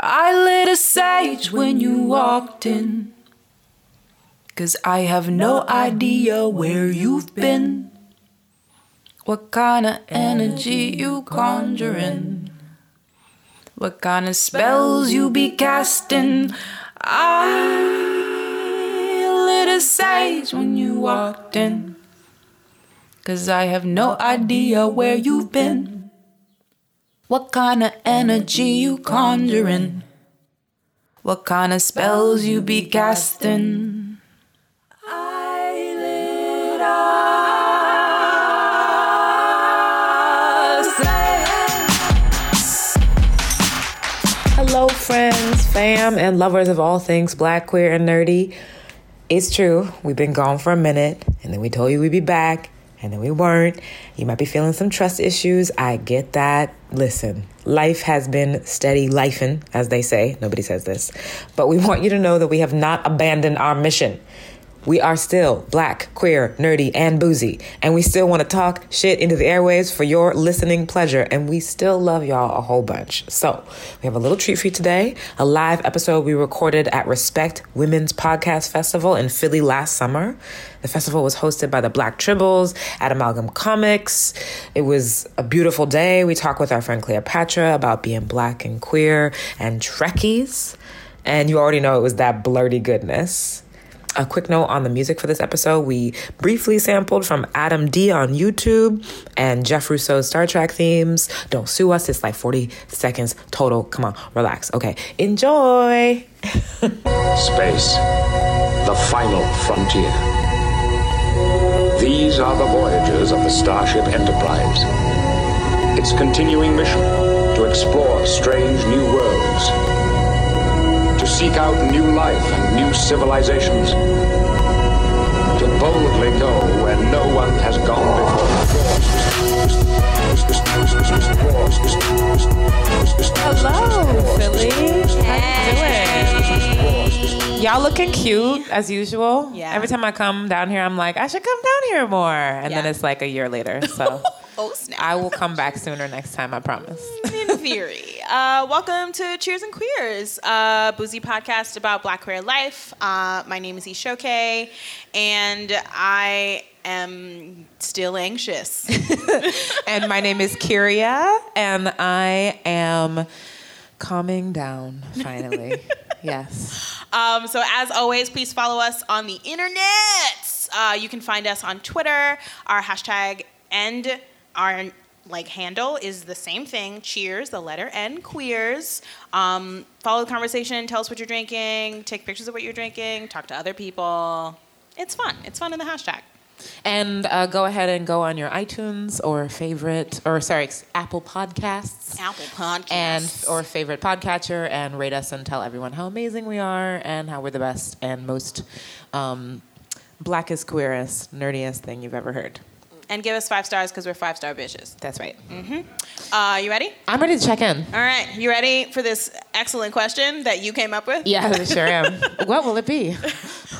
I lit a sage when you walked in. Cause I have no idea where you've been. What kind of energy you conjuring? What kind of spells you be casting? I lit a sage when you walked in. Cause I have no idea where you've been. What kind of energy you conjuring? What kind of spells you be casting? I lit. Hello, friends, fam, and lovers of all things black, queer, and nerdy. It's true, we've been gone for a minute, and then we told you we'd be back, and then we weren't. You might be feeling some trust issues. I get that. Listen, life has been steady lifing, as they say. Nobody says this. But we want you to know that we have not abandoned our mission. We are still black, queer, nerdy, and boozy. And we still want to talk shit into the airwaves for your listening pleasure. And we still love y'all a whole bunch. So we have a little treat for you today a live episode we recorded at Respect Women's Podcast Festival in Philly last summer. The festival was hosted by the Black Tribbles at Amalgam Comics. It was a beautiful day. We talked with our friend Cleopatra about being black and queer and Trekkies. And you already know it was that blerdy goodness. A quick note on the music for this episode. We briefly sampled from Adam D on YouTube and Jeff Russo's Star Trek themes. Don't sue us. It's like 40 seconds total. Come on, relax. Okay, enjoy. Space, the final frontier. These are the voyages of the Starship Enterprise. Its continuing mission to explore strange new worlds, seek out new life and new civilizations, to boldly go where no one has gone before. Hello, Philly. Hey. Y'all looking cute as usual. Yeah. Every time I come down here, I'm like, I should come down here more. And then it's like a year later. So Oh snap! I will come back sooner next time, I promise. in theory. Uh, welcome to Cheers and Queers, a boozy podcast about Black queer life. Uh, my name is Ishoke, and I am still anxious. and my name is Kyria, and I am calming down finally. yes. Um, so, as always, please follow us on the internet. Uh, you can find us on Twitter. Our hashtag and our like handle is the same thing. Cheers, the letter N, queers. Um, follow the conversation. Tell us what you're drinking. Take pictures of what you're drinking. Talk to other people. It's fun. It's fun in the hashtag. And uh, go ahead and go on your iTunes or favorite, or sorry, Apple Podcasts. Apple Podcast and or favorite podcatcher and rate us and tell everyone how amazing we are and how we're the best and most um, blackest, queerest, nerdiest thing you've ever heard. And give us five stars because we're five star bitches. That's right. Mm-hmm. Uh, you ready? I'm ready to check in. All right, you ready for this excellent question that you came up with? Yeah, I sure am. what will it be?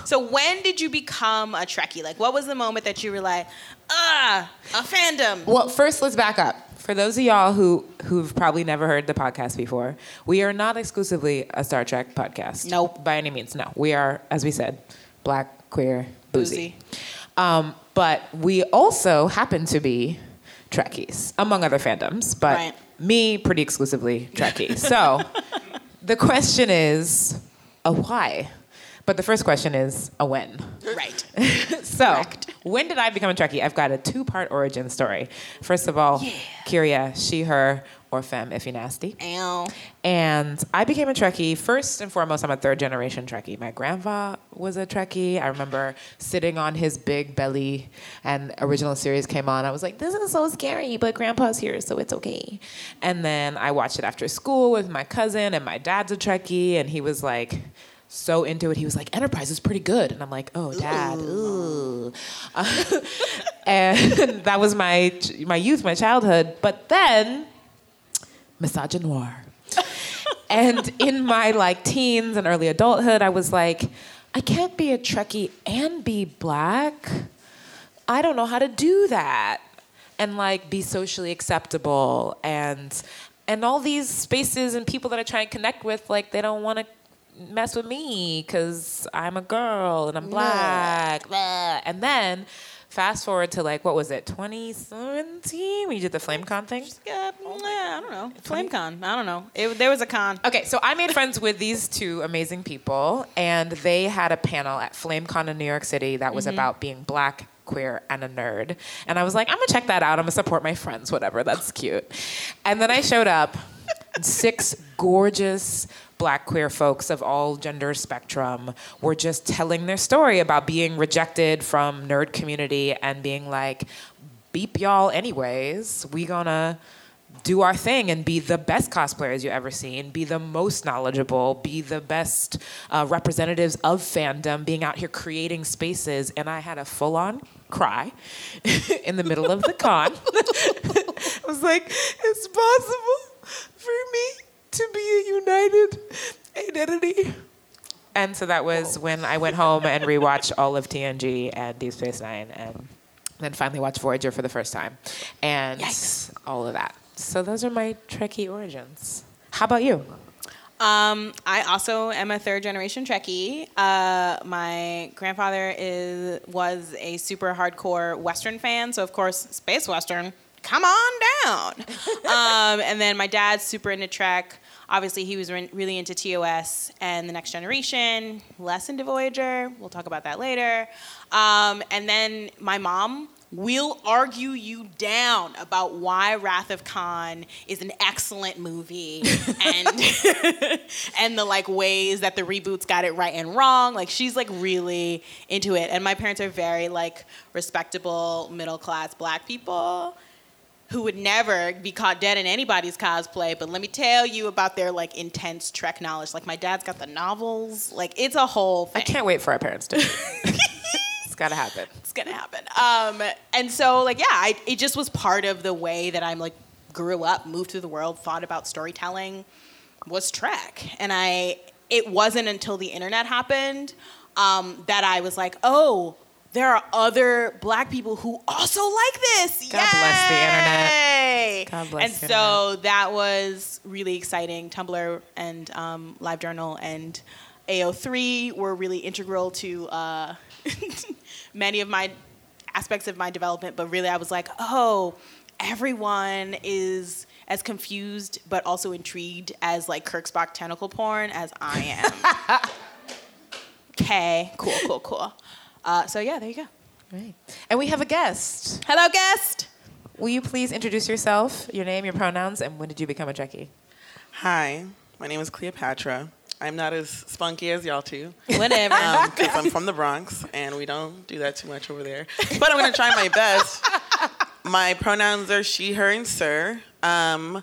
So when did you become a Trekkie? Like, what was the moment that you were like, ah, a fandom? Well, first, let's back up. For those of y'all who who've probably never heard the podcast before, we are not exclusively a Star Trek podcast. Nope. By any means, no. We are, as we said, black, queer, boozy. Boozy. Um, but we also happen to be Trekkies, among other fandoms. But Right. me, pretty exclusively Trekkie. so the question is a why? But the first question is a when. Right. So, Correct. when did I become a Trekkie? I've got a two part origin story. First of all, Kyria, she, her, or femme, if you're nasty. Ow. And I became a Trekkie. First and foremost, I'm a third generation Trekkie. My grandpa was a Trekkie. I remember sitting on his big belly and original series came on. I was like, this is so scary, but grandpa's here, so it's okay. And then I watched it after school with my cousin, and my dad's a Trekkie, and he was like, so into it. He was like, Enterprise is pretty good. And I'm like, oh, dad, ooh. and that was my, my youth, my childhood. But then, misogynoir. and in my like teens and early adulthood, I was like, I can't be a Trekkie and be black. I don't know how to do that. And like be socially acceptable. And and all these spaces and people that I try and connect with, like they don't want to mess with me because I'm a girl and I'm black. Blah. And then fast forward to like what was it, 2017 when you did the FlameCon thing? Yeah, mm, oh yeah, I don't know. FlameCon. I don't know. It, there was a con. Okay, so I made friends with these two amazing people, and they had a panel at FlameCon in New York City that was mm-hmm. about being black, queer, and a nerd. And I was like, I'm gonna check that out. I'm gonna support my friends, whatever. That's cute. And then I showed up, six gorgeous black queer folks of all gender spectrum were just telling their story about being rejected from nerd community and being like, beep y'all anyways. We gonna do our thing and be the best cosplayers you ever seen, be the most knowledgeable, be the best uh, representatives of fandom, being out here creating spaces. And I had a full on cry in the middle of the con. I was like, it's possible for me to be a united identity. And so that was when I went home and rewatched all of TNG and Deep Space Nine and then finally watched Voyager for the first time and all of that. So those are my Trekkie origins. How about you? Um, I also am a third generation Trekkie. Uh, my grandfather is was a super hardcore Western fan, so of course, space Western. Come on down. um, and then my dad's super into Trek. Obviously, he was re- really into TOS and the Next Generation, less into Voyager. We'll talk about that later. Um, and then my mom will argue you down about why Wrath of Khan is an excellent movie and and the like ways that the reboots got it right and wrong. Like she's like really into it. And my parents are very like respectable middle class black people who would never be caught dead in anybody's cosplay, but let me tell you about their like intense Trek knowledge. Like my dad's got the novels. Like it's a whole I can't wait for our parents to. it's gotta happen. it's gonna happen. Um, and so like yeah, I, it just was part of the way that I'm like grew up, moved through the world, thought about storytelling was Trek, and I it wasn't until the internet happened um, that I was like, oh. There are other black people who also like this. God bless the internet. God bless And so that was really exciting. Tumblr and um, LiveJournal and AO3 were really integral to uh, many of my aspects of my development. But really, I was like, oh, everyone is as confused but also intrigued as like Kirk Spock tentacle porn as I am. Okay, cool, cool, cool. Uh, so yeah, there you go. Right. And we have a guest. Hello, guest. Will you please introduce yourself, your name, your pronouns, and when did you become a Trekkie? Hi, my name is Cleopatra. I'm not as spunky as y'all two. Whatever. Because I'm from the Bronx and we don't do that too much over there. But I'm going to try my best. My pronouns are she, her, and sir. Um,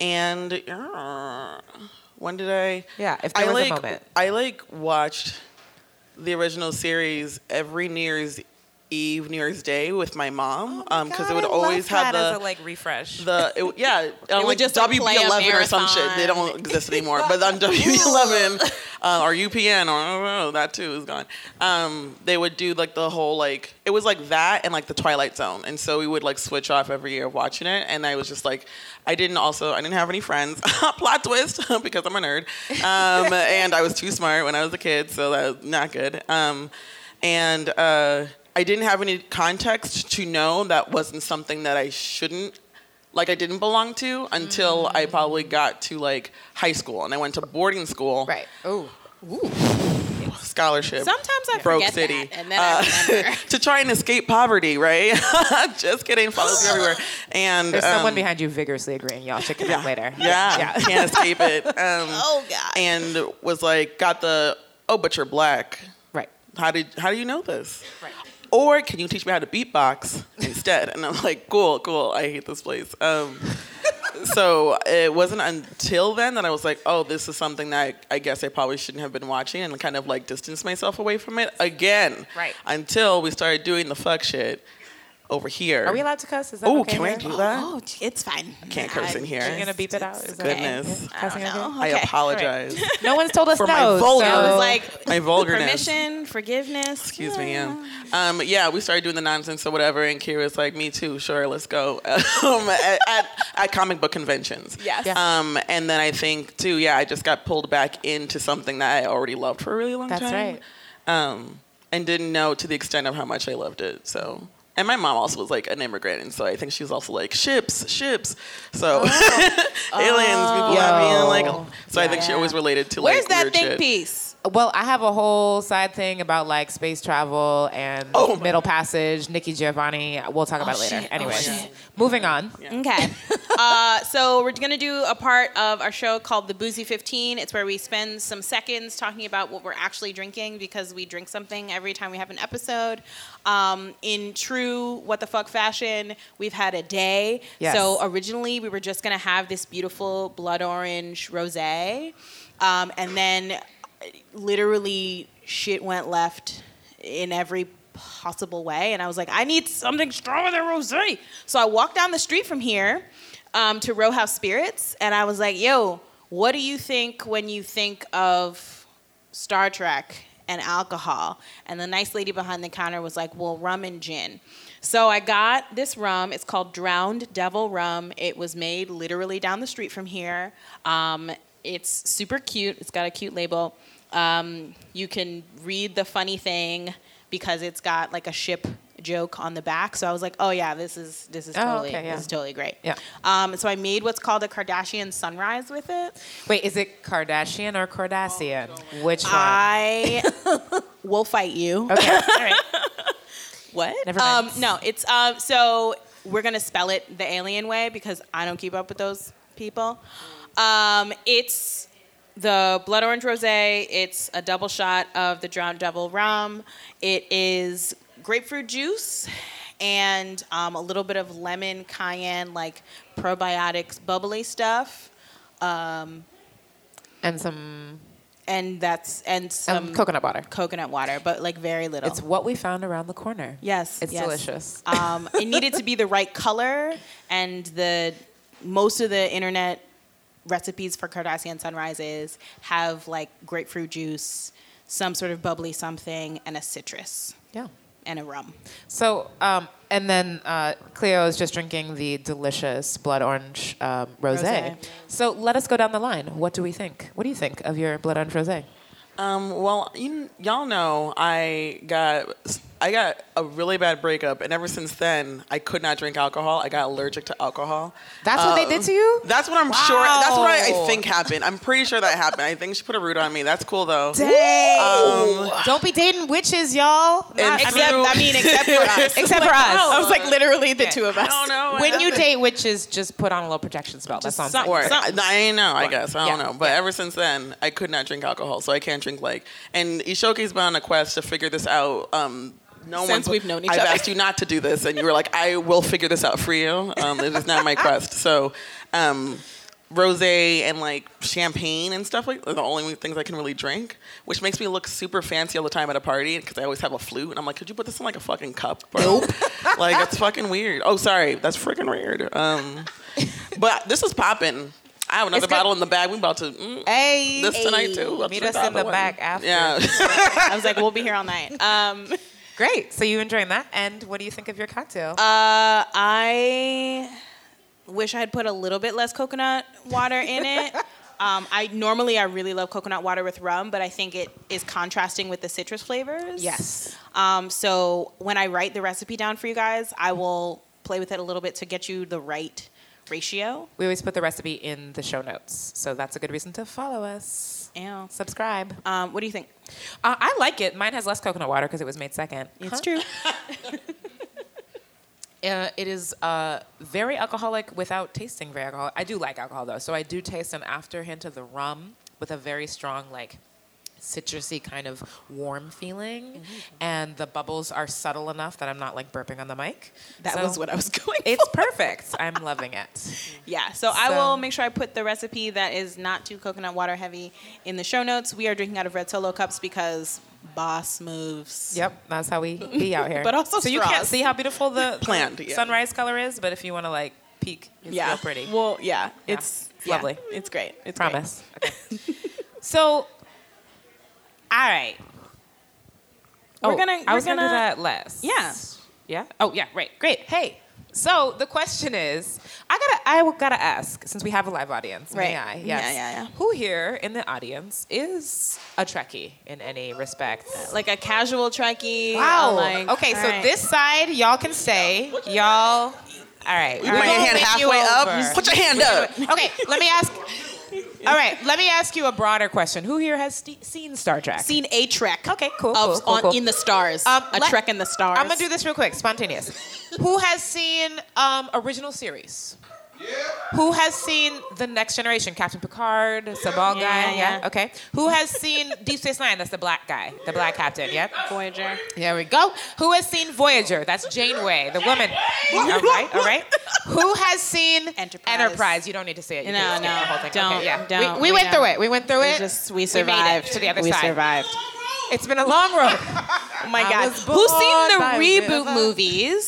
and uh, when did I? Yeah, if there I was a like, moment. I like watched the original series every New Year's Eve, New Year's Day with my mom because it would always have the a like refresh. the it, yeah on would like just, WB11 or some shit. They don't exist anymore. but on WB11 uh, or UPN or I that too is gone. Um, they would do like the whole like it was like that and like the Twilight Zone, and so we would like switch off every year of watching it. And I was just like, I didn't also I didn't have any friends. Plot twist because I'm a nerd, um, and I was too smart when I was a kid, so that was not good. Um, and uh, I didn't have any context to know that wasn't something that I shouldn't like I didn't belong to until I probably got to like high school and I went to boarding school. right. Oh. Ooh. Scholarship. Sometimes I Broke city. that, and then I to try and escape poverty, right? Just kidding, follows me everywhere. And There's someone um, behind you vigorously agreeing. Y'all should connect later. Yeah, Yeah. can't escape it. Um, oh God. and was like, got the oh, but you're black. Right. How did how do you know this? Right. Or can you teach me how to beatbox instead? And I'm like, cool, cool. I hate this place. Um, so it wasn't until then that I was like, oh, this is something that I, I guess I probably shouldn't have been watching and kind of like distance myself away from it again. Right. Until we started doing the fuck shit. Over here. Are we allowed to cuss? Is that Oh, okay can we do that? Oh, it's fine. I Can't curse in here. Are you gonna beep it out? Is that- Goodness. yeah, I don't okay? know. I Okay. apologize. No one's told us For no. my vulgar- so- I was like, My vulgarness. permission, forgiveness. Excuse me, yeah. Um, yeah, we started doing the nonsense or whatever, and Kira's like, "Me too, sure, let's go." Um, at, at, at comic book conventions. Yes. Yeah. Um, and then I think too, yeah, I just got pulled back into something that I already loved for a really long That's time. right. Um, and didn't know to the extent of how much I loved it. So. And my mom also was like an immigrant, and so I think she was also like ships, ships. So oh. aliens, people not being Yo. like. Oh. So I think she always related to like Where's that weird think shit. piece? Well, I have a whole side thing about like space travel and Oh my Middle Passage, Nikki Giovanni. We'll talk about it later. shit. Oh, Anyways, moving on. Okay. uh, so we're gonna do a part of our show called the Boozy 15. It's where we spend some seconds talking about what we're actually drinking because we drink something every time we have an episode. Um, in true what the fuck fashion, we've had a day. Yes. So originally we were just gonna have this beautiful blood orange rosé, um, and then literally shit went left in every possible way and i was like i need something stronger than rosé so i walked down the street from here um, to row house spirits and i was like yo what do you think when you think of star trek and alcohol? And the nice lady behind the counter was like well rum and gin. So i got this rum. It's called drowned devil rum. It was made literally down the street from here um, it's super cute it's got a cute label um, you can read the funny thing because it's got like a ship joke on the back. So I was like, oh yeah, this is this is Oh, totally okay, yeah. this is totally great. Yeah. Um, so I made what's called a Kardashian sunrise with it. Wait, is it Kardashian or Cardassian? Which one? I will fight you. okay, all right. What? Never um, mind. no, it's um. So we're gonna spell it the alien way because I don't keep up with those people. Um, it's the blood orange rosé. It's a double shot of the drowned devil rum. It is grapefruit juice and um, a little bit of lemon, cayenne, like probiotics, bubbly stuff. Um, And some and that's and some coconut water. coconut water, but like very little. It's what we found around the corner. Yes, It's yes. delicious. Um, it needed to be the right color, and the most of the internet recipes for Cardassian sunrises have like grapefruit juice, some sort of bubbly something, and a citrus Yeah. and a rum. So, um, and then uh, Cleo is just drinking the delicious blood orange um, rosé. Rosé. So let us go down the line. What do we think? What do you think of your blood orange rosé? Um, well, you, y'all know I got I got a really bad breakup, and ever since then, I could not drink alcohol. I got allergic to alcohol. That's what they did to you? That's what I'm sure. That's what I, I think happened. I'm pretty sure that happened. I think she put a root on me. That's cool though. Dang. Don't be dating witches, y'all. Not- Except, through- I mean, except for us. Except for us. I was like literally the two of us. I don't know. when you date witches, just put on a little protection spell. That's all I'm. Or Something. I, I ain't know. I guess I don't Yeah. know. But ever since then, I could not drink alcohol, so I can't drink like. And Ishoki's been on a quest to figure this out. Um, no Since one's- we've known each other. I've asked you not to do this, and you were like, "I will figure this out for you." Um, it is not my quest. So, um, rosé and like champagne and stuff like are the only things I can really drink, which makes me look super fancy all the time at a party because I always have a flute, and I'm like, "Could you put this in like a fucking cup, bro?" Nope. like that's fucking weird. Oh, sorry, that's freaking weird. Um, but this is popping. I have another It's good. bottle in the bag. We about to mm, Hey, this tonight too. Meet us in the one. back after. Yeah. I was like, we'll be here all night. Um, Great. So you enjoying that? And what do you think of your cocktail? Uh, I wish I had put a little bit less coconut water in it. Um, I normally I really love coconut water with rum, but I think it is contrasting with the citrus flavors. yes. Um, so when I write the recipe down for you guys, I will play with it a little bit to get you the right ratio. We always put the recipe in the show notes, so that's a good reason to follow us. Yeah. Subscribe. Um, what do you think? Uh, I like it. Mine has less coconut water because it was made second. It's true. Uh, it is uh, very alcoholic without tasting very alcoholic. I do like alcohol though, so I do taste an after hint of the rum with a very strong like citrusy kind of warm feeling, Mm-hmm. and the bubbles are subtle enough that I'm not like burping on the mic. That So was what I was going. It's for. perfect. I'm loving it. Yeah, so, I will make sure I put the recipe that is not too coconut water heavy in the show notes. We are drinking out of red solo cups because boss moves. Yep, that's how we be out here. But also so you can't see how beautiful the Planned, yeah. sunrise color is, but if you want to like peek, it's yeah, real pretty. Well, yeah, Yeah, it's yeah, lovely. It's great. It's Promise. Okay. so, all right. We're Oh, gonna- I we're was gonna, do gonna- that last. Yeah. Yeah. Oh yeah. Right. Great. Hey. So the question is, I gotta, I gotta ask, since we have a live audience, may Right. I? Yeah, Yes. yeah, yeah. Who here in the audience is a Trekkie in any respect? Like a casual Trekkie. Wow. Like, okay, so right. this side, y'all can say, y'all. All right. You we're your hand halfway up. Put your hand up. Okay, let me ask. All right, let me ask you a broader question. Who here has st- seen Star Trek? seen a trek. Okay, cool, Of cool, cool, on cool. in the stars. Um, a let- trek in the stars. I'm gonna do this real quick, spontaneous. Who has seen um, original series? Who has seen the Next Generation? Captain Picard, the ball guy. Yeah, Yeah, yeah. Okay. Who has seen Deep Space Nine? That's the black guy, the black captain. Yep. Voyager. There we go. Who has seen Voyager? That's Janeway, the woman. all right, all right. Who has seen Enterprise. Enterprise. You don't need to see it. You No, can no, the whole thing. don't, Okay, yeah. don't. We, we We went don't. through it. We went through We it. just we made it survived to the other we side. survived. It's been a long road. Oh my god. Who's seen the reboot movies?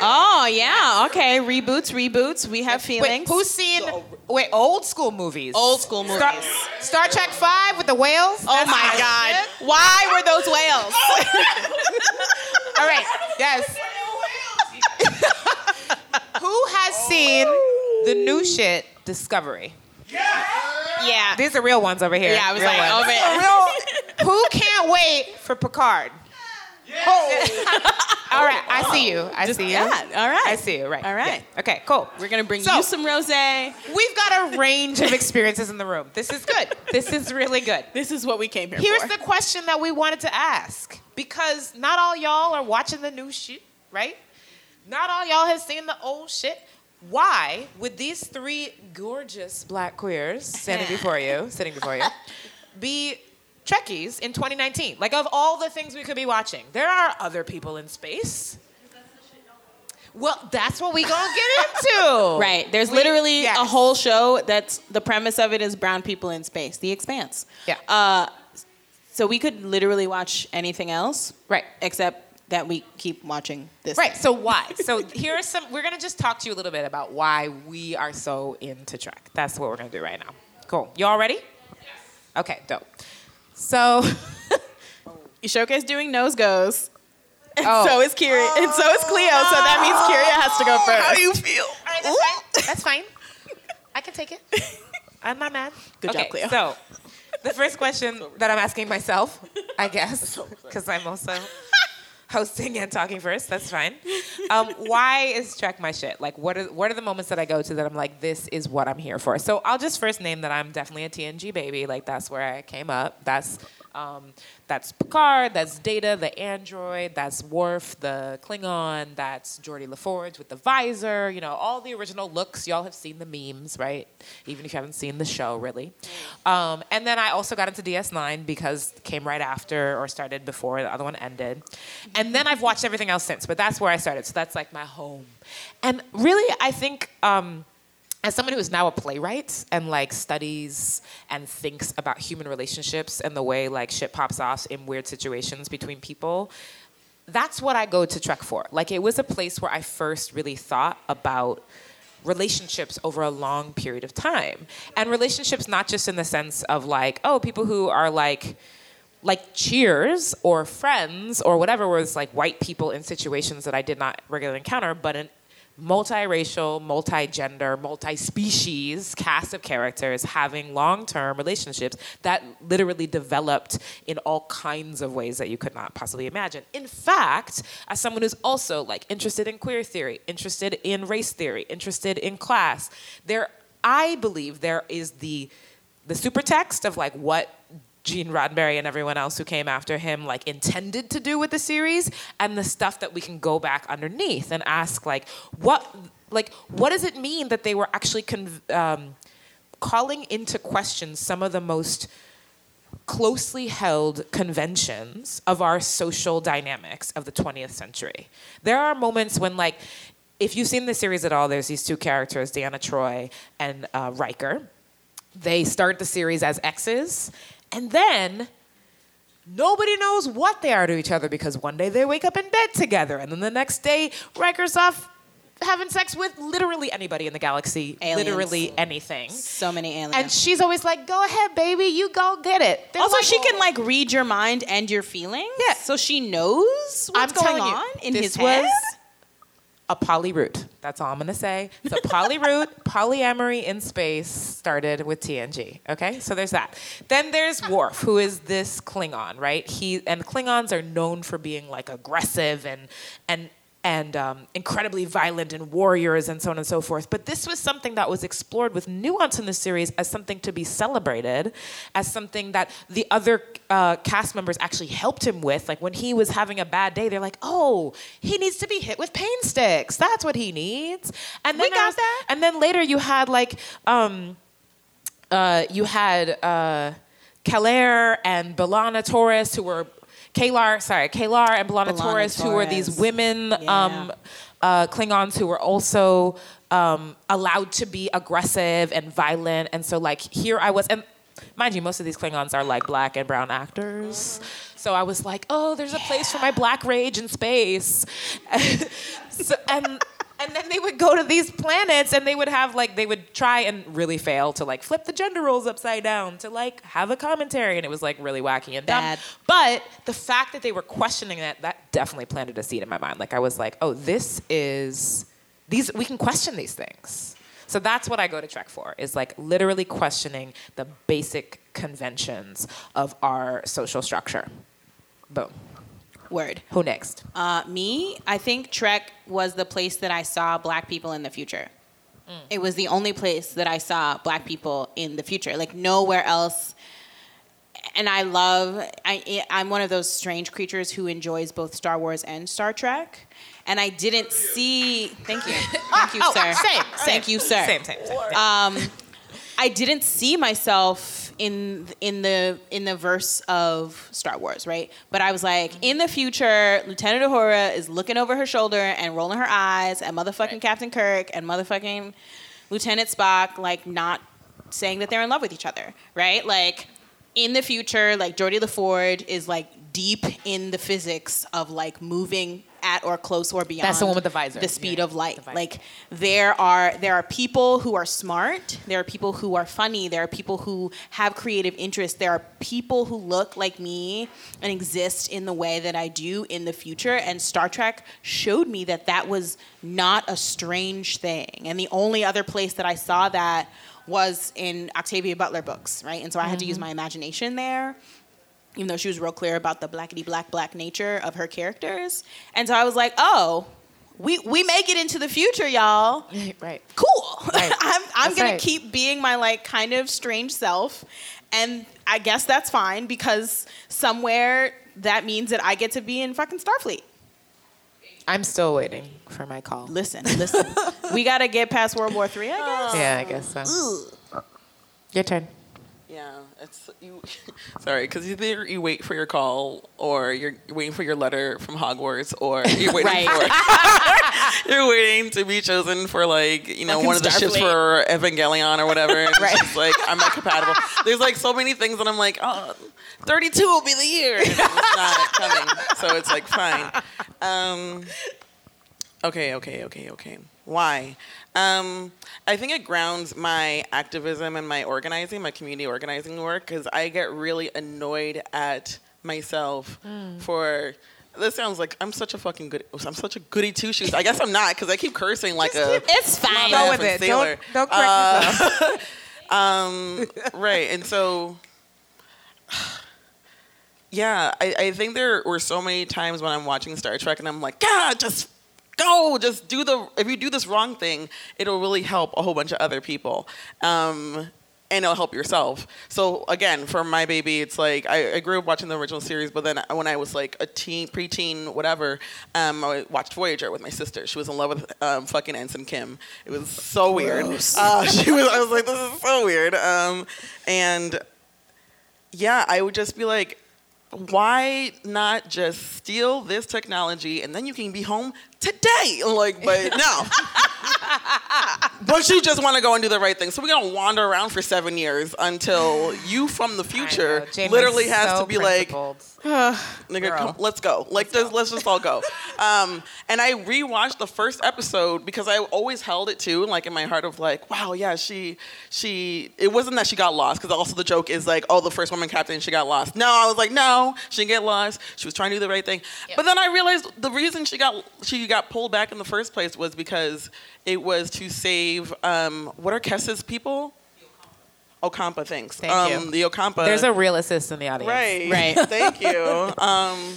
Oh yeah, okay. Reboots, reboots. We have Wait, feelings. who's seen wait old school movies? Old school movies. Star Trek Five with the whales. Oh That's my my god. shit. Why were those whales? All right. Yes. Who has seen the new shit Discovery? yeah. Yeah. These are real ones over here. yeah, I was Real like, ones. oh man. Who can't wait for Picard? Oh. All right, I see you. I see you. yeah, all right. I see you. Right. All right. Yeah. Okay. Cool. We're gonna bring So- you some rosé. We've got a range of experiences in the room. This is good. This is really good. This is what we came here for. Here's for. the question that we wanted to ask because not all y'all are watching the new shit, right? Not all y'all has seen the old shit. Why would these three gorgeous black queers standing before you, sitting before you, be Trekkies in 2019? Like of all the things we could be watching, there are other people in space. Well, that's what we gonna get into. Right. There's We- literally yes. a whole show that's the premise of it is brown people in space, The Expanse. Yeah. Uh, so we could literally watch anything else, Right. except that we keep watching this. Right. thing. So why? So here are some. We're gonna just talk to you a little bit about why we are so into Trek. That's what we're gonna do right now. Cool. You all ready? Yes. Okay. Dope. So. Showcase doing nose goes. And Oh. so is Kyria, and so is Cleo. So that means Kyria has to go oh, first. How do you feel? All right. That's fine. That's fine. I can take it. I'm not mad. Good job, okay, Cleo. So, the first question that I'm asking myself, I guess, because I'm also hosting and talking first. That's fine. Um, why is Trek my shit? Like, what are what are the moments that I go to that I'm like, this is what I'm here for? So I'll just first name that I'm definitely a TNG baby. Like that's where I came up. That's um, that's Picard. That's Data, the android. That's Worf, the Klingon. That's Geordi La Forge with the visor. You know, all the original looks. Y'all have seen the memes, right? Even if you haven't seen the show, really. Um, and then I also got into DS9 because came right after or started before the other one ended. And then I've watched everything else since, but that's where I started. So that's like my home. And really, I think. Um, as someone who is now a playwright and like studies and thinks about human relationships and the way like shit pops off in weird situations between people that's what i go to trek for. Like it was a place where i first really thought about relationships over a long period of time. And relationships not just in the sense of like oh people who are like like cheers or friends or whatever was like white people in situations that I did not regularly encounter, but an multiracial, multi-gender, multi-species cast of characters having long-term relationships that literally developed in all kinds of ways that you could not possibly imagine. In fact, as someone who's also like interested in queer theory, interested in race theory, interested in class, there I believe there is the the super text of like what Gene Roddenberry and everyone else who came after him like intended to do with the series and the stuff that we can go back underneath and ask like what like what does it mean that they were actually um, calling into question some of the most closely held conventions of our social dynamics of the 20th century. There are moments when, like, if you've seen the series at all, there's these two characters, Deanna Troi and uh, Riker. They start the series as exes, and then nobody knows what they are to each other because one day they wake up in bed together, and then the next day Riker's off having sex with literally anybody in the galaxy, Aliens. literally anything. So many aliens. And she's always like, "Go ahead, baby, you go get it." They're also, like, she can oh. like read your mind and your feelings. Yeah. So she knows what's I'm going telling you, on in this his was head. A polyroot. That's all I'm gonna say. It's a polyroot. polyamory in space started with TNG. Okay, so there's that. Then there's Worf, who is this Klingon, right? He and Klingons are known for being like aggressive and and and um, incredibly violent and warriors and so on and so forth. But this was something that was explored with nuance in the series as something to be celebrated, as something that the other uh, cast members actually helped him with. Like when he was having a bad day, they're like, "Oh, he needs to be hit with pain sticks. That's what he needs." And then We got was- that. And then later you had like. Um, uh, you had uh, Keller and B'Elanna Torres, who were K'Ehleyr, sorry, K'Ehleyr and Belana, B'Elanna Torres, who were these women Yeah. um, uh, Klingons who were also um, allowed to be aggressive and violent. And so, like, here I was, and mind you, most of these Klingons are like black and brown actors. So I was like, oh, there's a place for my black rage in space. so, and and then they would go to these planets and they would have like they would try and really fail to like flip the gender roles upside down to like have a commentary and it was like really wacky and dumb. Bad. But the fact that they were questioning that that definitely planted a seed in my mind. Like I was like, oh, this is these we can question these things. So that's what I go to Trek for is like literally questioning the basic conventions of our social structure. Boom. Word. Who next? Uh, me, I think Trek was the place that I saw black people in the future. It was the only place that I saw black people in the future. Like nowhere else. And I love. I, I'm one of those strange creatures who enjoys both Star Wars and Star Trek. And I didn't see. Thank you. Thank you, Oh, sir. same, Thank same, you, sir. Same, same, same. Um, I didn't see myself in in the in the verse of Star Wars, right? But I was like, in the future, Lieutenant Uhura is looking over her shoulder and rolling her eyes at motherfucking Captain Kirk and motherfucking Lieutenant Spock, like not saying that they're in love with each other, right? Like in the future, like Geordi La Forge is like deep in the physics of like moving at or close or beyond That's the one with the visor. the speed Yeah, of light. the like there are there are people who are smart. There are people who are funny. There are people who have creative interests. There are people who look like me and exist in the way that i do in the future. And star trek showed me that that was not a strange thing. And the only other place that i saw that was in octavia butler books right? And so i had to use mm-hmm. my imagination there even though she was real clear about the blackety black black nature of her characters. And so I was like, oh, we we make it into the future, y'all. right. Cool. Right. I'm I'm That's gonna right. keep being my like kind of strange self. And I guess that's fine because somewhere that means that I get to be in fucking Starfleet. I'm still waiting for my call. Listen, listen. we gotta get past World War Three, I guess. Yeah, I guess so. Your turn. Yeah, it's you. Sorry, because either you wait for your call, or you're waiting for your letter from Hogwarts, or you're waiting for you're waiting to be chosen for like you know Fucking one of the ships for Evangelion or whatever. And Right. It's just like I'm not compatible. There's like so many things that I'm like, oh, 32 will be the year. And it's not coming, so it's like fine. Um, okay, okay, okay, okay. Why? Um, I think it grounds my activism and my organizing, my community organizing work, because I get really annoyed at myself for. This sounds like I'm such a fucking good. I'm such a goody two shoes. I guess I'm not because I keep cursing like a. It's fine. Go with it. Sailor. Don't- don't correct yourself. Um, right, and so. Yeah, I, I think there were so many times when I'm watching Star Trek and I'm like, God, just go, just do the. If you do this wrong thing, it'll really help a whole bunch of other people, um, and it'll help yourself. So again, for my baby, it's like I, I grew up watching the original series, but then when I was like a teen, preteen, whatever, um, I watched Voyager with my sister. She was in love with um, fucking Ensign Kim. It was so weird. Uh, she was. I was like, this is so weird. Um, and yeah, I would just be like, why not just steal this technology and then you can be home today? Like, but no. but you just want to go and do the right thing. So we're gonna wander around for seven years until you from the future literally has so to be like, principled. nigga, come, let's go. Like, let's, let's just all go. Um, and I rewatched the first episode because I always held it too, like in my heart of like, wow, yeah, she, she. It wasn't that she got lost because also the joke is like, oh, the first woman captain, she got lost. No, I was like, no, she didn't get lost. She was trying to do the right thing. But then I realized the reason she got she got pulled back in the first place was because it was to save um, what are Kes's people? Ocampa, thanks. Thank um, you. The Ocampa. There's a real assist in the audience. Right. Right. Thank you. Um,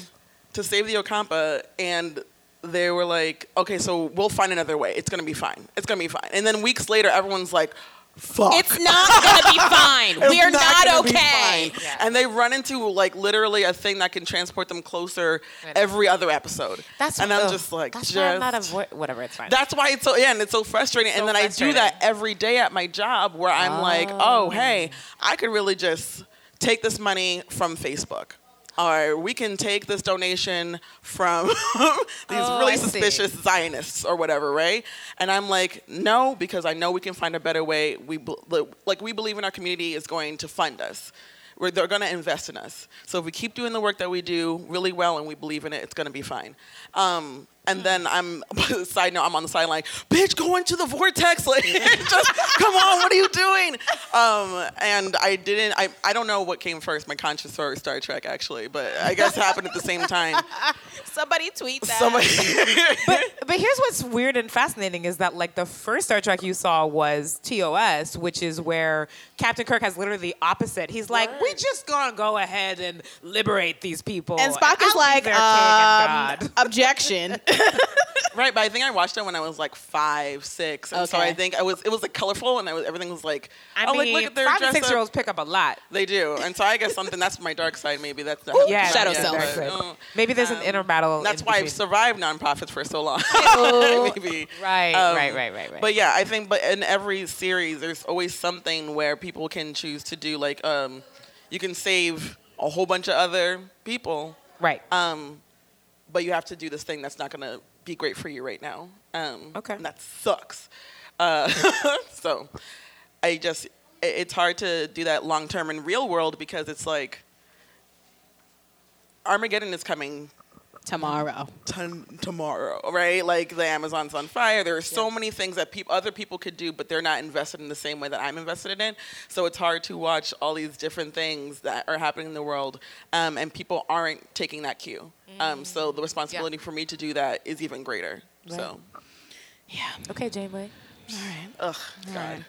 to save the Ocampa, and they were like, okay, so we'll find another way. It's gonna be fine. It's gonna be fine. And then weeks later, everyone's like, fuck. It's not gonna be fine. We are not, gonna okay. fine. And they run into like literally a thing that can transport them closer every other episode. That's and I'm ugh, just like, that's just, not, not avoid whatever. It's fine. that's why it's so yeah, and it's so frustrating. So and then I do that every day at my job where I'm like, oh hey, oh. I could really just take this money from Facebook. Or we can take this donation from these Oh, really I see. suspicious Zionists or whatever, right? And I'm like, no, because I know we can find a better way. We like we believe in our community is going to fund us. Where they're going to invest in us. So if we keep doing the work that we do really well and we believe in it, it's going to be fine. Um, and then I'm side note, I'm on the sideline. Bitch, go into the vortex. Like, just come on, what are you doing? Um, and I didn't. I I don't know what came first, my conscience or Star Trek actually, but I guess it happened at the same time. Somebody tweet that. Somebody. but, but here's what's weird and fascinating is that like the first Star Trek you saw was TOS, which is where Captain Kirk has literally the opposite. He's like, "We just gonna go ahead and liberate these people." and Spock is I'll like, their king and um, God." objection. right, but I think I watched it when I was like five, six, and so Okay. I think I was. It was like colorful, and I was everything was like. I oh, mean, like look at their five and six up. year olds pick up a lot. They do, and so I guess something that's my dark side. Maybe that's the Yeah, Shadow yeah, self. that's but, it. uh, Maybe there's an inner battle. That's in why I've survived nonprofits for so long. Maybe. Right, Um, right, right, right, right. But yeah, I think, but in every series, there's always something where people can choose to do, like, um, you can save a whole bunch of other people, right. um, but you have to do this thing that's not going to be great for you right now. Um, Okay. And that sucks. Uh, so I just, it- it's hard to do that long term in real world because it's like Armageddon is coming Tomorrow. ton- tomorrow, right? Like the Amazon's on fire. There are so many things that peop- other people could do, but they're not invested in the same way that I'm invested in. So it's hard to watch all these different things that are happening in the world, um, and people aren't taking that cue. Um, so the responsibility for me to do that is even greater. So, yeah. okay, Janeway. All right. Ugh, God.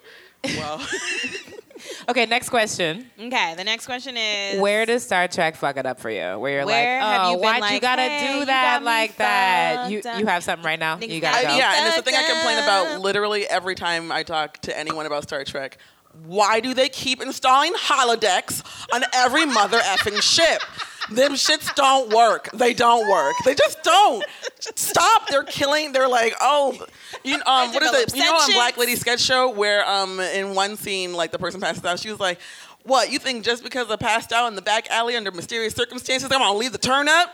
Well, Okay, next question. Okay, the next question is Where does Star Trek fuck it up for you? Where you're Where like, oh, you why'd you gotta "Hey, do that got like that? You you have something right now? You got gotta I- go. yeah, and it's the thing I complain about literally every time I talk to anyone about Star Trek. Why do they keep installing holodecks on every mother effing ship? Them shits don't work. They don't work. They just don't. Stop. They're killing. They're like, oh, you um, what is it? You know, on Black. Lady sketch show where um, in one scene, like the person passes out, she was like, what? You think just because I passed out in the back alley under mysterious circumstances, I'm gonna leave the turn up?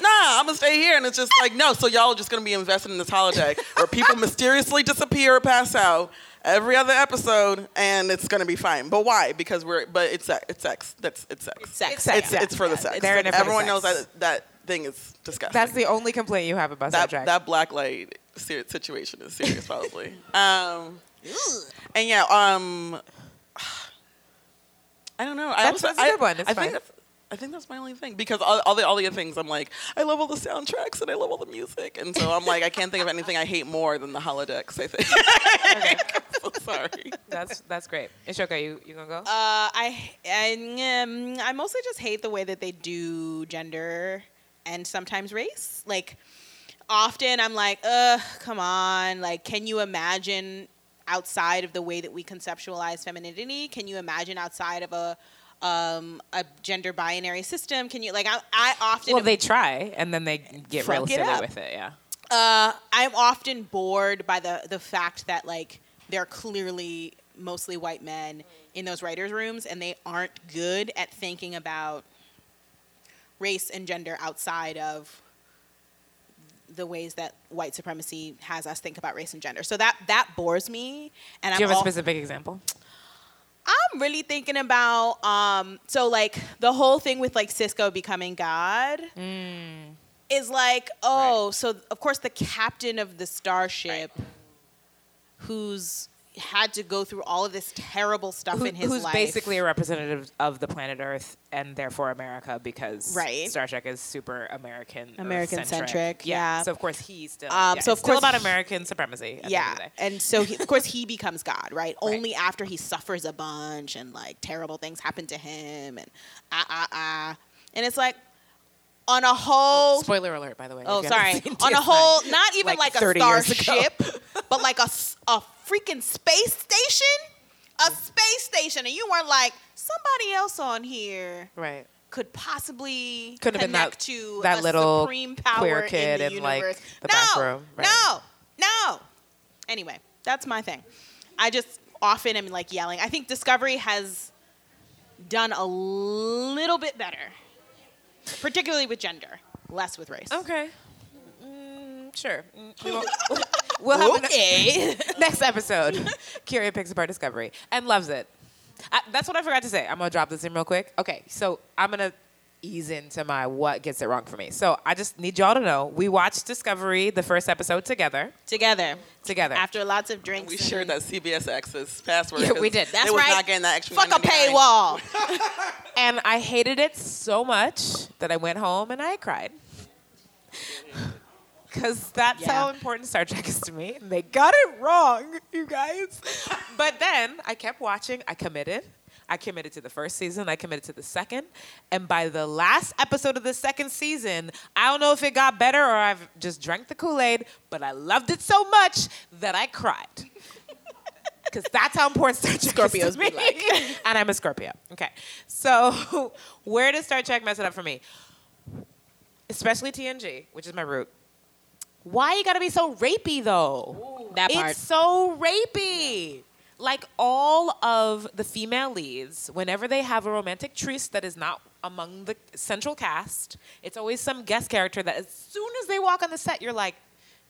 Nah, I'm gonna stay here. And it's just like, no, so y'all are just gonna be invested in this holodeck where people mysteriously disappear or pass out every other episode and it's gonna be fine. But why? Because we're but it's sex it's sex. That's it's sex. sex. It's, yeah. it's for the sex. They're in it for the Everyone knows sex. that that thing is disgusting. That's the only complaint you have about that Trek. that black light situation is serious probably. um and yeah, um I don't know. I That's- also, that's a I, good one. It's I fine. think that's I think that's my only thing because all, all the all the other things I'm like I love all the soundtracks and I love all the music and so I'm like I can't think of anything I hate more than the holodecks. I think. I'm so sorry. that's that's great. Ishoka, you you gonna go? Uh, I I, um, I mostly just hate the way that they do gender and sometimes race. Like, often I'm like, ugh, come on. Like, can you imagine outside of the way that we conceptualize femininity? Can you imagine outside of a um, a gender binary system? Can you like? I, I often well, they try and then they get real Fuck silly with it. Yeah. Uh, I'm often bored by the the fact that like they're clearly mostly white men in those writers' rooms, and they aren't good at thinking about race and gender outside of the ways that white supremacy has us think about race and gender. So that that bores me. And Do you I'm have a specific example? I'm really thinking about um so like the whole thing with like Sisko becoming God Mm. Is like oh so of course the captain of the starship who's had to go through all of this terrible stuff Who- in his life. who's life basically a representative of the planet Earth and therefore America because Right. Star Trek is super American American-centric, yeah. So of course he's still Um, yeah, so of course about he- American supremacy. At yeah The end of the day. and so he, of course he becomes god right only after he suffers a bunch and like terrible things happen to him and ah ah ah and it's like on a whole oh, Spoiler alert, by the way. Oh, sorry. On a whole, not even like like, a 30 starship, but like a, a freaking space station. A space station, and you weren't like somebody else on here Right. could possibly Could have been that- connect to that little supreme power queer kid in the in, like, universe. the no, back room, right. no, no. Anyway, that's my thing. I just often am like yelling. I think Discovery has done a little bit better, particularly with gender, less with race. Okay. Mm, sure. Mm, we won't- we'll have an- Okay. next episode. Kyria picks apart Discovery and loves it. I, that's what I forgot to say. I'm gonna drop this in real quick. Okay, so I'm gonna ease into my what gets it wrong for me. So I just need y'all to know we watched Discovery the first episode together. Together. Together. After lots of drinks. We shared that CBS Access password. Yeah, we 'cause did. That's they was right. not getting that extra. Fuck a 99. paywall. and I hated it so much that I went home and I cried. Because that's Yeah. how important Star Trek is to me. And they got it wrong, you guys. but then I kept watching. I committed. I committed to the first season. I committed to the second. And by the last episode of the second season, I don't know if it got better or I've just drank the Kool Aid, but I loved it so much that I cried. Because that's how important Star Trek is Scorpios to be me. like. and I'm a Scorpio. Okay. So, where does Star Trek mess it up for me? Especially TNG, which is my root. Why you gotta be so rapey though? That part. It's so rapey. Like all of the female leads, whenever they have a romantic tryst that is not among the central cast, it's always some guest character that as soon as they walk on the set, you're like,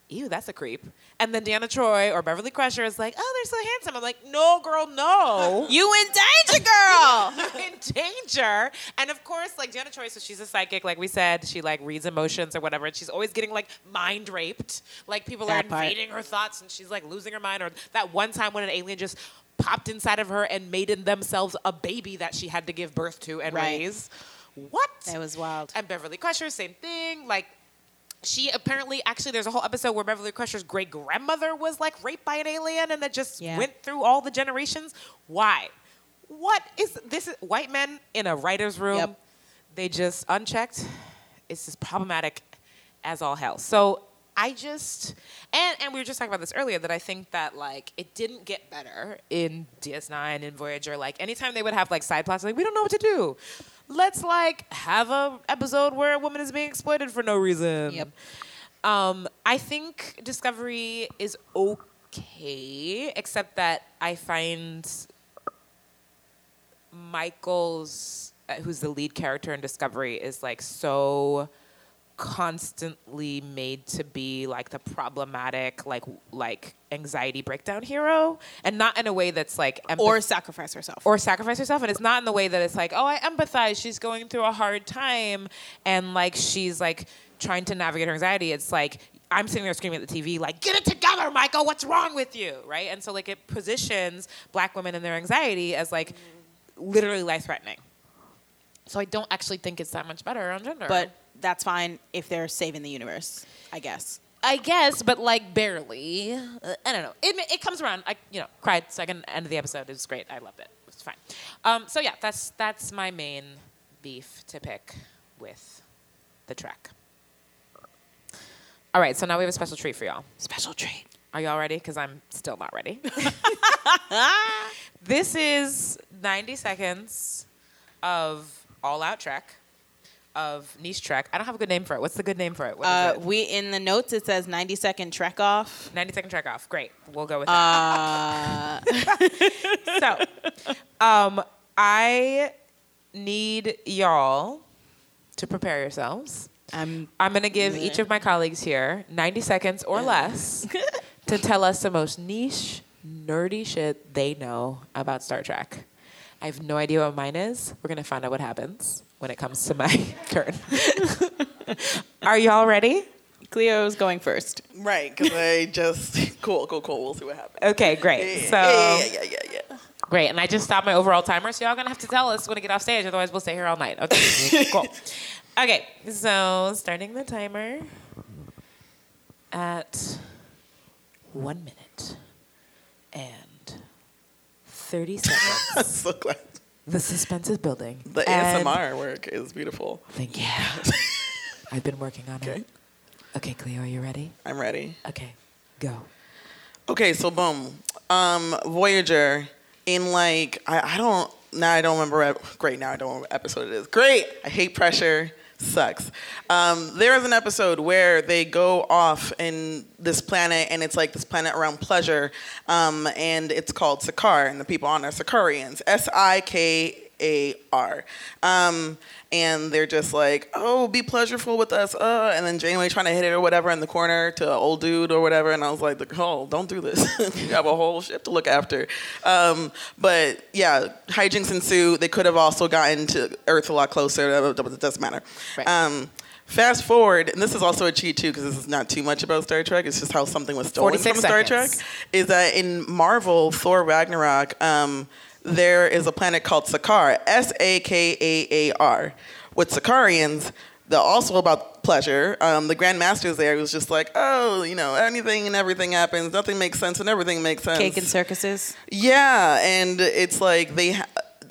ew, that's a creep. And then Deanna Troi or Beverly Crusher is like, oh, they're so handsome. I'm like, no, girl, no. You in danger, girl. in danger. And of course, like Deanna Troi, so she's a psychic, like we said, she like reads emotions or whatever, and she's always getting like mind raped. Like people That are part. invading her thoughts and she's like losing her mind. Or that one time when an alien just popped inside of her and made in themselves a baby that she had to give birth to and Right. raise. What? That was wild. And Beverly Crusher, same thing. Like she apparently actually there's a whole episode where Beverly Crusher's great grandmother was like raped by an alien and that just Yeah. went through all the generations. Why? What is this is white men in a writer's room. Yep. They just unchecked. It's just problematic as all hell. So I just and and we were just talking about this earlier that I think that like it didn't get better in DS9 and Voyager. Like anytime they would have like side plots, like we don't know what to do. Let's like have a episode where a woman is being exploited for no reason. Yep. Um, I think Discovery is okay, except that I find Michael's, uh, who's the lead character in Discovery, is like so constantly made to be like the problematic, like like anxiety breakdown hero, and not in a way that's like empath- Or sacrifice herself. or sacrifice herself and it's not in the way that it's like oh i empathize she's going through a hard time and like she's like trying to navigate her anxiety. It's like i'm sitting there screaming at the tv like get it together michael what's wrong with you? Right? And so like it positions black women and their anxiety as like literally life threatening so i don't actually think it's that much better on gender. But that's fine if they're saving the universe, I guess. I guess, but like barely. Uh, I don't know. It, it comes around. I you know cried second end of the episode. It was great. I loved it. It was fine. Um, so yeah, that's that's my main beef to pick with the track. All right, so now we have a special treat for y'all. Special treat. Are y'all ready? Because I'm still not ready. this is 90 seconds of all out track of niche trek. I don't have a good name for it. What's the good name for it? Uh, it? we in the notes it says 90 second trek off. 90 second trek off. Great. We'll go with that. Uh, so, um, I need y'all to prepare yourselves. I'm I'm going to give each of my colleagues here 90 seconds or less to tell us the most niche, nerdy shit they know about Star Trek. I have no idea what mine is. We're going to find out what happens when it comes to my turn. Are y'all ready? Cleo's going first. Right, because I just cool, cool, cool. We'll see what happens. Okay, great. So, yeah, yeah, yeah, yeah, yeah. great. And I just stopped my overall timer, so y'all gonna have to tell us when to get off stage. Otherwise, we'll stay here all night. Okay, cool. Okay, so starting the timer at one minute and 30 seconds. So glad. The suspense is building. The And- ASMR work is beautiful. Thank you. I've been working on Okay. it. Okay, Cleo, are you ready? I'm ready. Okay, go. Okay, so boom. Um, Voyager in like I, I don't now I don't remember great now I don't remember what episode it is. Great. I hate pressure. Sucks. Um, there is an episode where they go off in this planet and it's like this planet around pleasure. Um, and it's called Sakar and the people on are Sikarians. S I K A R. Um, and they're just like, oh, be pleasureful with us. Uh, and then Janeway trying to hit it or whatever in the corner to an old dude or whatever. And I was like, oh, don't do this. you have a whole ship to look after. Um, but yeah, hijinks ensue. They could have also gotten to Earth a lot closer, but it doesn't matter. Right. Um, fast forward, and this is also a cheat too, because this is not too much about Star Trek. It's just how something was stolen 46 from Star seconds. Trek. Is that in Marvel, Thor Ragnarok, um, there is a planet called Sakaar, S A K A A R. With Sakarians, they're also about pleasure. Um, the Grand Master's there was just like, oh, you know, anything and everything happens. Nothing makes sense and everything makes sense. Cake and circuses. Yeah, and it's like they, ha-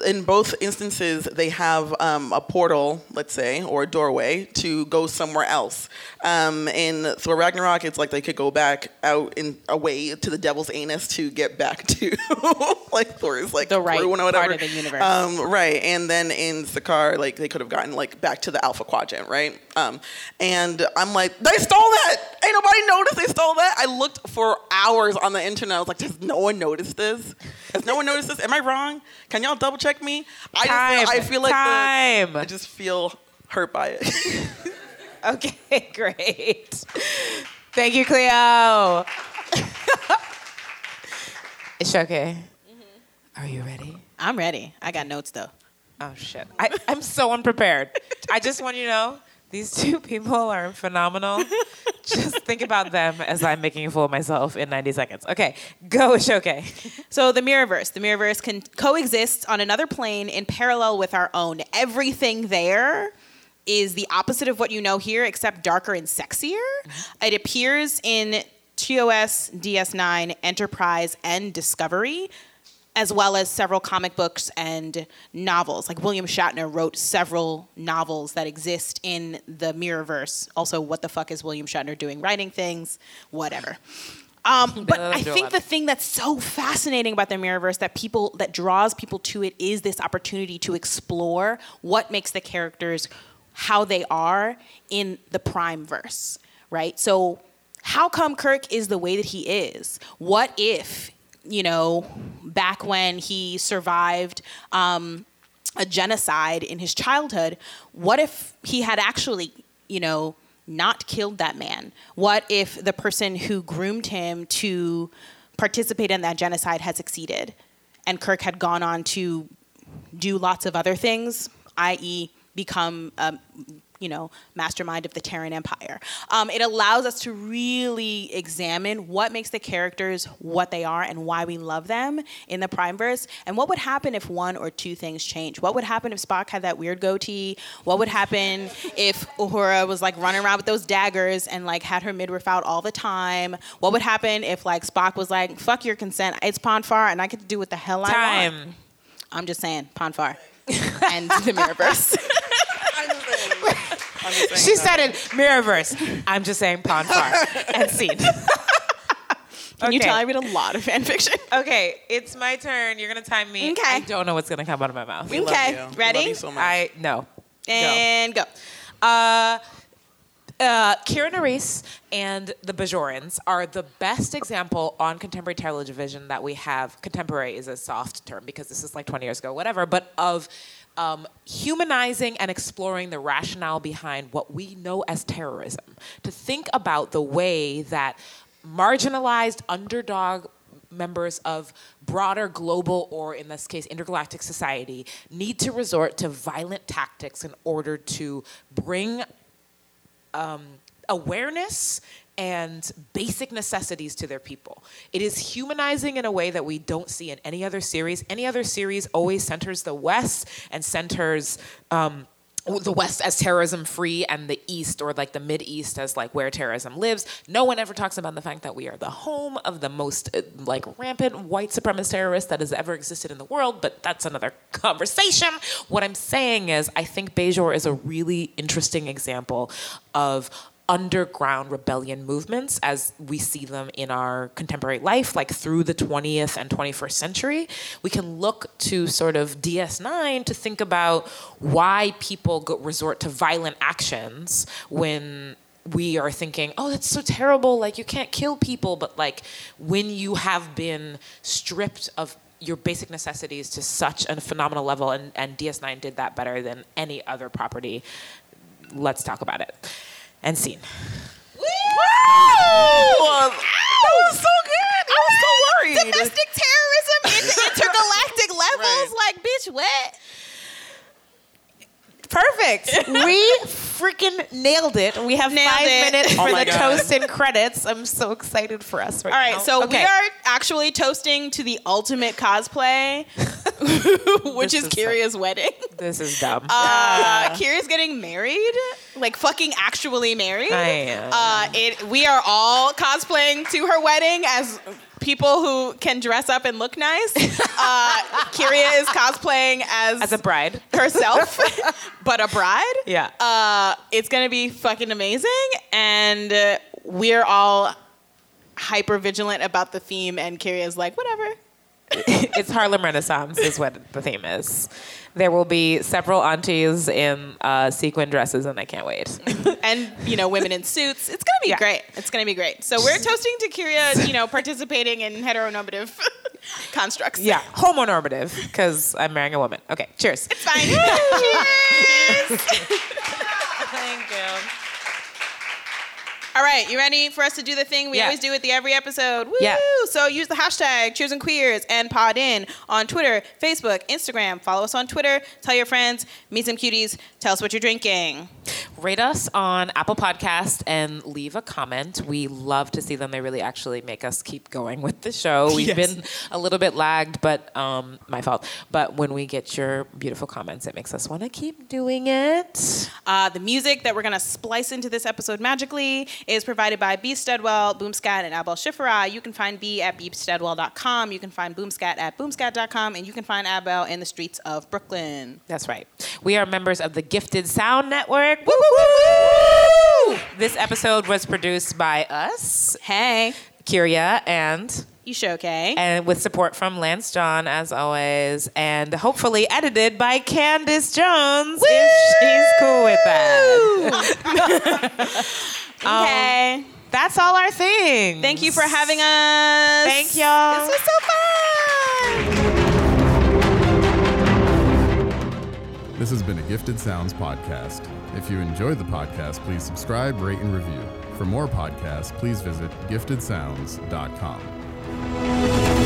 in both instances, they have um, a portal, let's say, or a doorway to go somewhere else. Um, in Thor Ragnarok, it's like they could go back out in away to the devil's anus to get back to like Thor's like The right whatever. part of the universe. Um, right, and then in Sakar, like they could have gotten like back to the Alpha Quadrant, right? Um, and I'm like, they stole that. Ain't nobody noticed they stole that. I looked for hours on the internet. I was like, has no one noticed this? Has no one noticed this? Am I wrong? Can y'all double check me? I just Time. feel, I feel like the- Time. I just feel hurt by it. Okay, great. Thank you, Cleo. it's okay. Mm-hmm. Are you ready? I'm ready. I got notes though. Oh shit! I, I'm so unprepared. I just want you to know these two people are phenomenal. just think about them as I'm making a fool of myself in 90 seconds. Okay, go, Shoke. So the Mirrorverse, the Mirrorverse can coexist on another plane in parallel with our own. Everything there is the opposite of what you know here, except darker and sexier. Mm-hmm. It appears in TOS, DS9, Enterprise, and Discovery, as well as several comic books and novels. Like William Shatner wrote several novels that exist in the Mirrorverse. Also, what the fuck is William Shatner doing writing things? Whatever. Um, but I think the thing that's so fascinating about the Mirrorverse that people that draws people to it is this opportunity to explore what makes the characters how they are in the Prime verse, right? So how come Kirk is the way that he is? What if, you know, back when he survived um, a genocide in his childhood, what if he had actually, you know, not killed that man? What if the person who groomed him to participate in that genocide had succeeded and Kirk had gone on to do lots of other things, i.e., become um, you know mastermind of the Terran Empire. Um, it allows us to really examine what makes the characters what they are and why we love them in the Primeverse, and what would happen if one or two things change. What would happen if Spock had that weird goatee? What would happen if Uhura was like running around with those daggers and like had her midriff out all the time? What would happen if like Spock was like, "Fuck your consent, it's Pon farr, and I get to do what the hell I want." Time. I'm just saying, Pon farr and the Mirrorverse. I'm just saying She that. said it. Mirrorverse. I'm just saying Pon farr. and scene. Can you tell I read a lot of fan fiction? Okay, it's my turn. You're gonna time me. Okay. I don't know what's gonna come out of my mouth. We love Okay, you. We ready? love you so much. I no. And go. Uh, uh, Kira Nerys and the Bajorans are the best example on contemporary television that we have. Contemporary is a soft term because this is like 20 years ago, whatever, but of um, humanizing and exploring the rationale behind what we know as terrorism. To think about the way that marginalized underdog members of broader global or in this case intergalactic society need to resort to violent tactics in order to bring um, awareness and basic necessities to their people. It is humanizing in a way that we don't see in any other series. Any other series always centers the West and centers. Um, the West as terrorism free and the East or like the Mid East as like where terrorism lives. No one ever talks about the fact that we are the home of the most uh, like rampant white supremacist terrorist that has ever existed in the world, but that's another conversation. What I'm saying is, I think Bajor is a really interesting example of underground rebellion movements as we see them in our contemporary life, like through the 20th and 21st century. We can look to sort of DS9 to think about why people go, resort to violent actions when we are thinking, oh, that's so terrible. Like, you can't kill people. But, like, when you have been stripped of your basic necessities to such a phenomenal level, and, and DS9 did that better than any other property, let's talk about it and scene. Woo! That was so good. I was so worried. Domestic terrorism into intergalactic levels. Right. Like, bitch, what? Perfect. we freaking nailed it. We have Nailed five it. minutes Oh for my the God. toast and credits. I'm so excited for us right All right, now. so Okay. we are actually toasting to the ultimate cosplay, which This is is Kiria's wedding. This is dumb. Uh, Kira's getting married, like fucking actually married. I am. Uh, it. We are all cosplaying to her wedding as people who can dress up and look nice. Uh, Kiria is cosplaying as, As a bride. herself, but a bride. Yeah. Uh, it's gonna be fucking amazing, and uh, we're all hyper vigilant about the theme. And Kiria's like, whatever. it's Harlem Renaissance is what the theme is. There will be several aunties in uh, sequin dresses, and I can't wait. and you know women in suits. It's gonna be Yeah. great. It's gonna be great. So we're toasting to Kyria, you know, participating in heteronormative constructs. yeah, homonormative because I'm marrying a woman. Okay, cheers. it's fine. Cheers. Thank you. All right, you ready for us to do the thing we Yeah. always do at the every episode? Woo! Yeah. So use the hashtag Cheers and Queers and Pod In on Twitter, Facebook, Instagram. Follow us on Twitter. Tell your friends. Meet some cuties. Tell us what you're drinking. Rate us on Apple Podcast and leave a comment. We love to see them. They really actually make us keep going with the show. We've Yes. been a little bit lagged, but um, my fault. But when we get your beautiful comments, it makes us want to keep doing it. Uh, the music that we're going to splice into this episode magically is provided by B. Steadwell, Boomscat, and Abel Schifferai. You can find B at bsteadwell.com. You can find Boomscat at boomscat.com. And you can find Abel in the streets of Brooklyn. That's right. We are members of the Gifted Sound Network. Woo, woo, woo, woo! This episode was produced by us, Hey, Kyria, and you show okay? and with support from Lance John, as always, and hopefully edited by Candace Jones, if she's cool with that. Um, okay. That's all our thing. Thank you for having us. Thank y'all. This was so fun. This has been a Gifted Sounds podcast. If you enjoyed the podcast, please subscribe, rate, and review. For more podcasts, please visit giftedsounds.com.